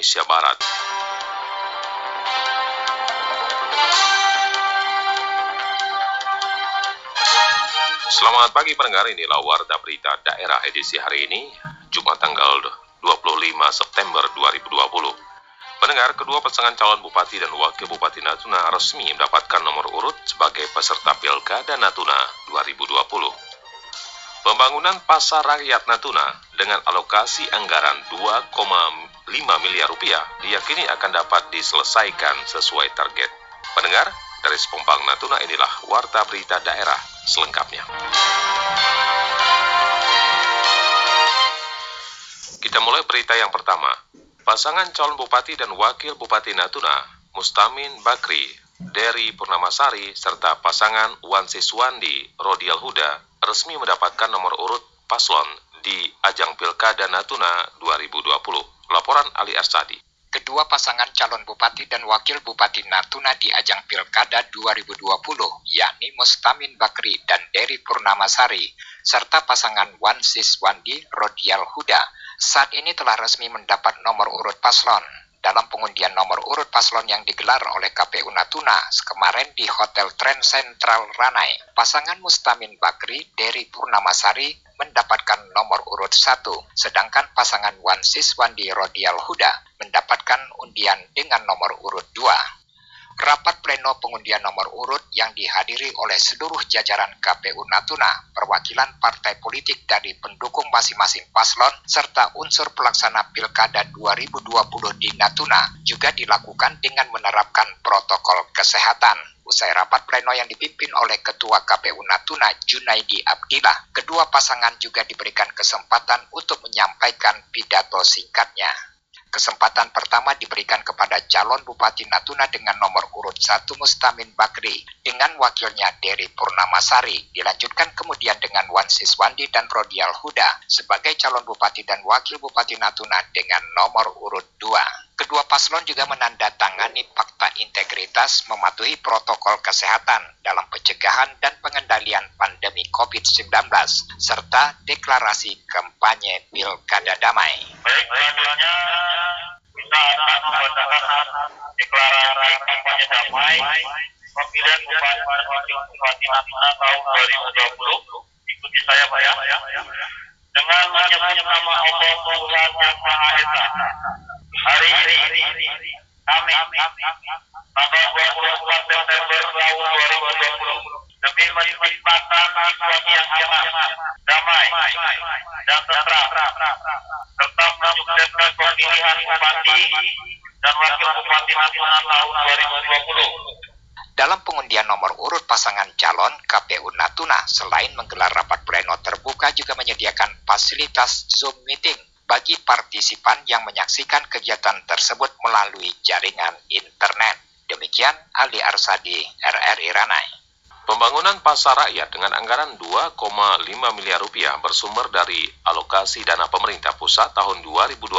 Indonesia Barat. Selamat pagi pendengar, inilah Warta Berita Daerah edisi hari ini, Jumat tanggal 25 September 2020. Pendengar, kedua pasangan calon bupati dan wakil bupati Natuna resmi mendapatkan nomor urut sebagai peserta Pilkada Natuna 2020. Pembangunan Pasar Rakyat Natuna dengan alokasi anggaran 2,5 miliar rupiah diyakini akan dapat diselesaikan sesuai target. Pendengar, dari Sepompang Natuna inilah Warta Berita Daerah selengkapnya. Kita mulai berita yang pertama. Pasangan calon bupati dan wakil bupati Natuna, Mustamin Bakri, Dery Purnamasari, serta pasangan Wan Siswandi, Rodial Huda, resmi mendapatkan nomor urut paslon di ajang Pilkada Natuna 2020. Laporan Ali Arsadi. Kedua pasangan calon bupati dan wakil bupati Natuna di ajang Pilkada 2020, yakni Mustamin Bakri dan Dery Purnamasari, serta pasangan Wan Siswandi Rodial Huda, saat ini telah resmi mendapat nomor urut paslon. Dalam pengundian nomor urut paslon yang digelar oleh KPU Natuna kemarin di Hotel Trend Central Ranai, pasangan Mustamin Bakri Dery Purnamasari mendapatkan nomor urut 1, sedangkan pasangan Wan Siswandi Rodial Huda mendapatkan undian dengan nomor urut 2. Rapat pleno pengundian nomor urut yang dihadiri oleh seluruh jajaran KPU Natuna, perwakilan partai politik dari pendukung masing-masing paslon, serta unsur pelaksana Pilkada 2020 di Natuna juga dilakukan dengan menerapkan protokol kesehatan. Usai rapat pleno yang dipimpin oleh Ketua KPU Natuna Junaidi Abdillah, kedua pasangan juga diberikan kesempatan untuk menyampaikan pidato singkatnya. Kesempatan pertama diberikan kepada calon Bupati Natuna dengan nomor urut 1 Mustamin Bakri dengan wakilnya Dery Purnamasari. Dilanjutkan kemudian dengan Wan Siswandi dan Rodial Huda sebagai calon Bupati dan Wakil Bupati Natuna dengan nomor urut 2. Kedua paslon juga menandatangani fakta integritas mematuhi protokol kesehatan dalam pencegahan dan pengendalian pandemi COVID-19 serta deklarasi kampanye Pilkada Damai. Baik, selanjutnya kita akan membacakan deklarasi kampanye damai pemilihan bupati dan bupati Natuna tahun 2020. Ikuti saya Pak ya. Dengan menyebut nama Allah Tuhan Yang Maha Esa. Hari ini kami tanggal 24 September tahun 2020 demi menciptakan situasi yang aman, damai, dan tentram, serta menyukseskan pemilihan bupati dan wakil bupati Natuna tahun 2020. Dalam pengundian nomor urut pasangan calon, KPU Natuna selain menggelar rapat pleno terbuka juga menyediakan fasilitas Zoom meeting bagi partisipan yang menyaksikan kegiatan tersebut melalui jaringan internet. Demikian Ali Arsadi, RRI Ranai. Pembangunan pasar rakyat dengan anggaran 2,5 miliar rupiah bersumber dari alokasi dana pemerintah pusat tahun 2020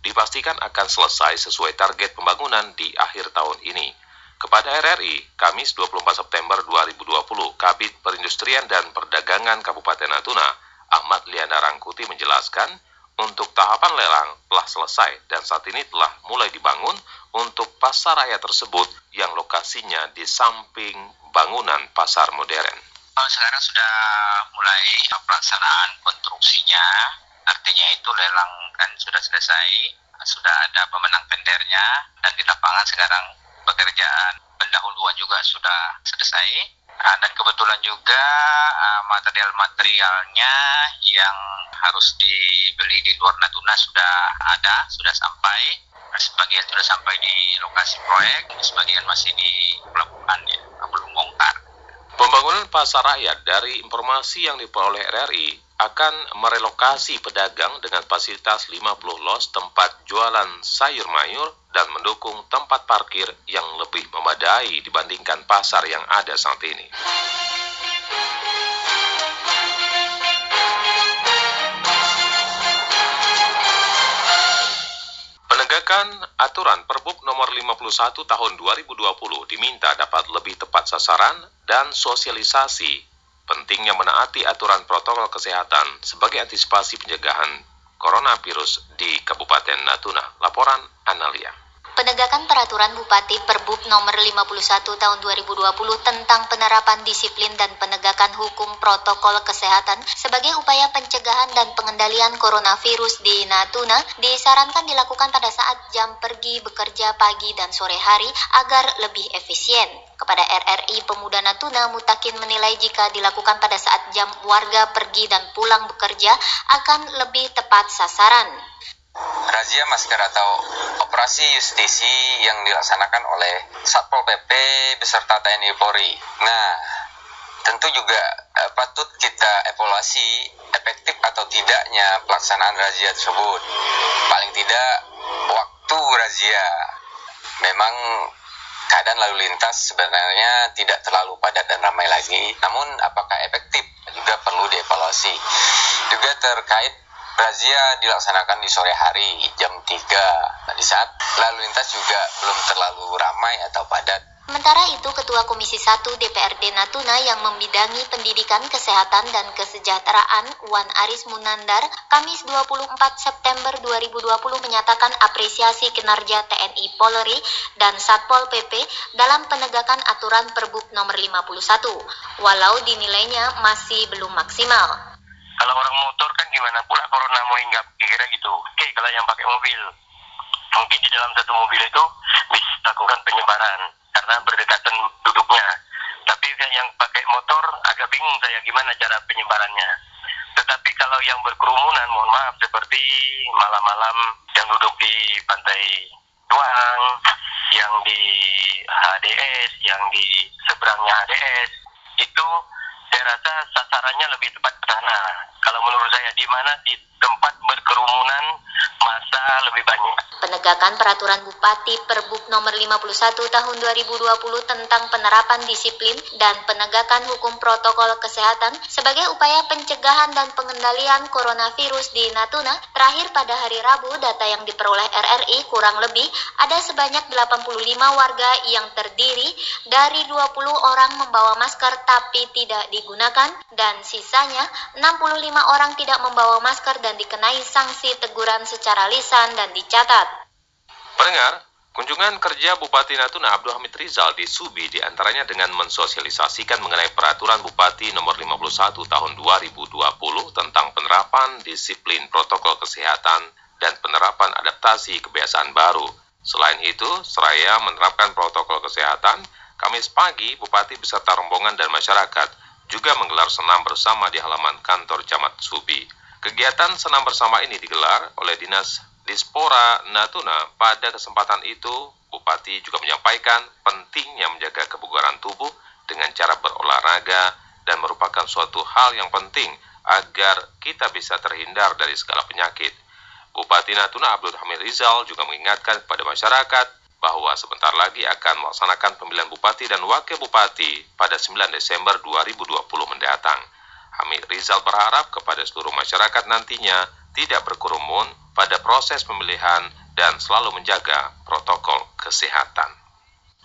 dipastikan akan selesai sesuai target pembangunan di akhir tahun ini. Kepada RRI, Kamis 24 September 2020, Kabit Perindustrian dan Perdagangan Kabupaten Natuna, Ahmad Liana Rangkuti menjelaskan, untuk tahapan lelang telah selesai dan saat ini telah mulai dibangun untuk pasar raya tersebut yang lokasinya di samping bangunan pasar modern. Sekarang sudah mulai pelaksanaan konstruksinya, artinya itu lelang kan sudah selesai, sudah ada pemenang tendernya, dan di lapangan sekarang pekerjaan pendahuluan juga sudah selesai. Dan kebetulan juga material-materialnya yang harus dibeli di luar Natuna sudah ada, sudah sampai. Sebagian sudah sampai di lokasi proyek, sebagian masih di pelabuhan ya, belum bongkar. Pembangunan pasar rakyat dari informasi yang diperoleh RRI akan merelokasi pedagang dengan fasilitas 50 los tempat jualan sayur mayur dan mendukung tempat parkir yang lebih memadai dibandingkan pasar yang ada saat ini. Penegakan aturan Perbuk nomor 51 tahun 2020 diminta dapat lebih tepat sasaran dan sosialisasi pentingnya menaati aturan protokol kesehatan sebagai antisipasi pencegahan coronavirus di Kabupaten Natuna. Laporan Analia. Penegakan peraturan Bupati Perbub nomor 51 tahun 2020 tentang penerapan disiplin dan penegakan hukum protokol kesehatan sebagai upaya pencegahan dan pengendalian coronavirus di Natuna disarankan dilakukan pada saat jam pergi bekerja pagi dan sore hari agar lebih efisien. Kepada RRI Pemuda Natuna, Mutakin menilai jika dilakukan pada saat jam warga pergi dan pulang bekerja akan lebih tepat sasaran. Razia masker atau operasi justisi yang dilaksanakan oleh Satpol PP beserta TNI Polri. Nah, tentu juga eh, patut kita evaluasi efektif atau tidaknya pelaksanaan razia tersebut. Paling tidak waktu razia. Memang keadaan lalu lintas sebenarnya tidak terlalu padat dan ramai lagi. Namun apakah efektif juga perlu dievaluasi. Juga terkait Razia dilaksanakan di sore hari jam 3 di saat lalu lintas juga belum terlalu ramai atau padat. Sementara itu, Ketua Komisi 1 DPRD Natuna yang membidangi pendidikan, kesehatan, dan kesejahteraan Wan Aris Munandar, Kamis 24 September 2020 menyatakan apresiasi kinerja TNI Polri dan Satpol PP dalam penegakan aturan Perbuk nomor 51, walau dinilainya masih belum maksimal. Kalau orang motor kan gimana pula corona mau hinggap, kira gitu. Oke, kalau yang pakai mobil, mungkin di dalam satu mobil itu bisa lakukan penyebaran karena berdekatan duduknya. Tapi yang pakai motor agak bingung saya gimana cara penyebarannya. Tetapi kalau yang berkerumunan, mohon maaf, seperti malam-malam yang duduk di pantai Tuang, yang di HDS, yang di seberangnya HDS, itu saya rasa sasarannya lebih tepat ke sana. Kalau menurut saya di mana di tempat berkerumunan masa lebih banyak. Penegakan peraturan Bupati Perbuk nomor 51 tahun 2020 tentang penerapan disiplin dan penegakan hukum protokol kesehatan sebagai upaya pencegahan dan pengendalian coronavirus di Natuna terakhir pada hari Rabu data yang diperoleh RRI kurang lebih ada sebanyak 85 warga yang terdiri dari 20 orang membawa masker tapi tidak digunakan dan sisanya 65 orang tidak membawa masker dan dikenai sanksi teguran secara lisan dan dicatat. Pendengar, kunjungan kerja Bupati Natuna Abdul Hamid Rizal di Subi di antaranya dengan mensosialisasikan mengenai peraturan Bupati nomor 51 tahun 2020 tentang penerapan disiplin protokol kesehatan dan penerapan adaptasi kebiasaan baru. Selain itu, seraya menerapkan protokol kesehatan, Kamis pagi Bupati beserta rombongan dan masyarakat juga menggelar senam bersama di halaman kantor Camat Subi. Kegiatan senam bersama ini digelar oleh Dinas Dispora Natuna. Pada kesempatan itu, Bupati juga menyampaikan pentingnya menjaga kebugaran tubuh dengan cara berolahraga dan merupakan suatu hal yang penting agar kita bisa terhindar dari segala penyakit. Bupati Natuna Abdul Hamid Rizal juga mengingatkan kepada masyarakat bahwa sebentar lagi akan melaksanakan pemilihan bupati dan wakil bupati pada 9 Desember 2020 mendatang. Hamid Rizal berharap kepada seluruh masyarakat nantinya tidak berkerumun pada proses pemilihan dan selalu menjaga protokol kesehatan.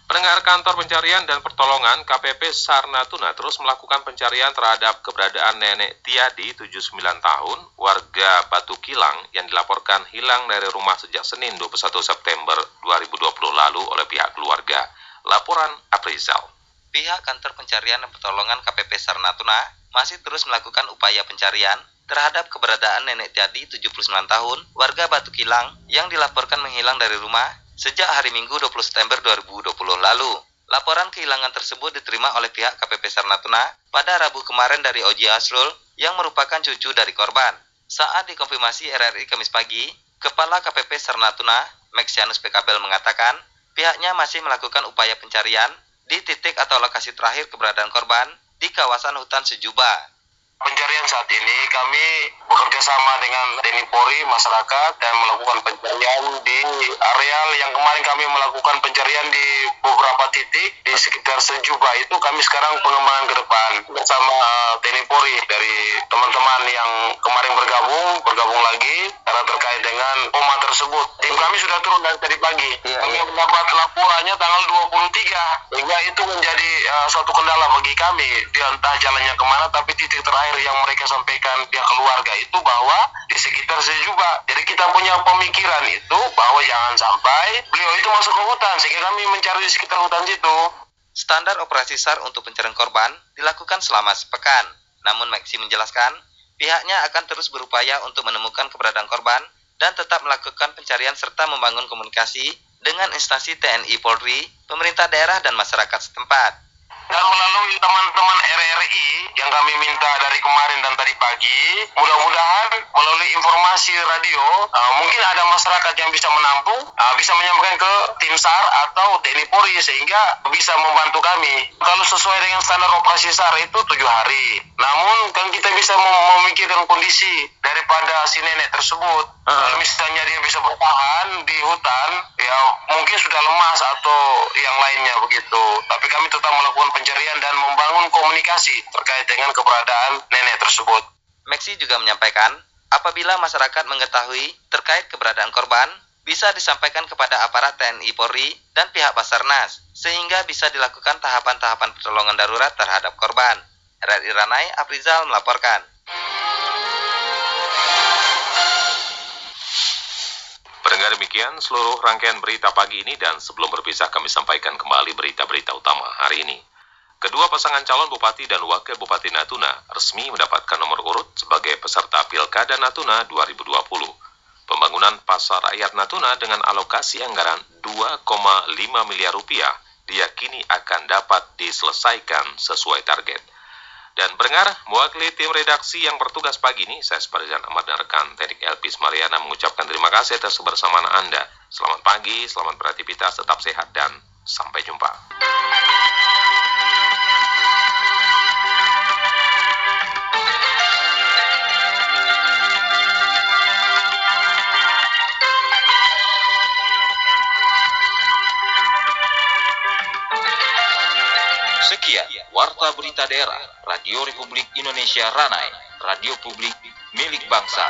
Pendengar kantor pencarian dan pertolongan KPP SAR Natuna terus melakukan pencarian terhadap keberadaan nenek Tiadi 79 tahun warga Batu Kilang yang dilaporkan hilang dari rumah sejak Senin 21 September 2020 lalu oleh pihak keluarga. Laporan Aprizal. Pihak kantor pencarian dan pertolongan KPP SAR Natuna masih terus melakukan upaya pencarian terhadap keberadaan nenek Tiadi 79 tahun warga Batu Kilang yang dilaporkan menghilang dari rumah sejak hari Minggu 20 September 2020 lalu. Laporan kehilangan tersebut diterima oleh pihak KPP Sarnatuna pada Rabu kemarin dari Oji Asrul yang merupakan cucu dari korban. Saat dikonfirmasi RRI Kamis pagi, Kepala KPP Sarnatuna, Maxianus PKBL mengatakan, pihaknya masih melakukan upaya pencarian di titik atau lokasi terakhir keberadaan korban kawasan hutan Sejuba. Pencarian saat ini kami bekerja sama dengan TNI Polri, masyarakat, dan melakukan pencarian di areal yang kemarin kami melakukan pencarian di beberapa titik di sekitar Sejuba itu kami sekarang pengembangan ke depan bersama TNI Polri dari teman-teman yang kemarin bergabung, bergabung lagi karena terkait dengan koma tersebut. Tim kami sudah turun dari tadi pagi. Kami mendapat laporan hanya tanggal 23 sehingga itu menjadi uh, suatu kendala bagi kami. Di entah jalannya ke mana tapi titik terakhir yang mereka sampaikan pihak keluarga itu bahwa di sekitar juga. Jadi kita punya pemikiran itu bahwa jangan sampai beliau itu masuk ke hutan sehingga kami mencari di sekitar hutan situ. Standar operasi SAR untuk pencarian korban dilakukan selama sepekan. Namun Maxi menjelaskan, pihaknya akan terus berupaya untuk menemukan keberadaan korban dan tetap melakukan pencarian serta membangun komunikasi dengan instansi TNI Polri, pemerintah daerah dan masyarakat setempat dan melalui teman-teman RRI yang kami minta dari kemarin dan tadi pagi, mudah-mudahan melalui informasi radio, uh, mungkin ada masyarakat yang bisa menampung, uh, bisa menyampaikan ke tim SAR atau TNI Polri sehingga bisa membantu kami. Kalau sesuai dengan standar operasi SAR itu tujuh hari. Namun kan kita bisa memikirkan kondisi daripada si nenek tersebut. Uh. Kalau misalnya dia bisa bertahan di hutan, ya mungkin sudah lemas atau yang lainnya begitu. Tapi kami tetap melakukan pencarian dan membangun komunikasi terkait dengan keberadaan nenek tersebut. Maxi juga menyampaikan, apabila masyarakat mengetahui terkait keberadaan korban, bisa disampaikan kepada aparat TNI Polri dan pihak Basarnas, sehingga bisa dilakukan tahapan-tahapan pertolongan darurat terhadap korban. RRI Ranai Afrizal melaporkan. Pendengar demikian seluruh rangkaian berita pagi ini dan sebelum berpisah kami sampaikan kembali berita-berita utama hari ini. Kedua pasangan calon bupati dan wakil bupati Natuna resmi mendapatkan nomor urut sebagai peserta Pilkada Natuna 2020. Pembangunan pasar rakyat Natuna dengan alokasi anggaran 2,5 miliar rupiah diyakini akan dapat diselesaikan sesuai target. Dan pendengar, mewakili tim redaksi yang bertugas pagi ini, saya Sparjan Ahmad dan rekan Teknik Elpis Mariana mengucapkan terima kasih atas kebersamaan Anda. Selamat pagi, selamat beraktivitas, tetap sehat, dan sampai jumpa. Daerah Radio Republik Indonesia Ranai, radio publik milik bangsa.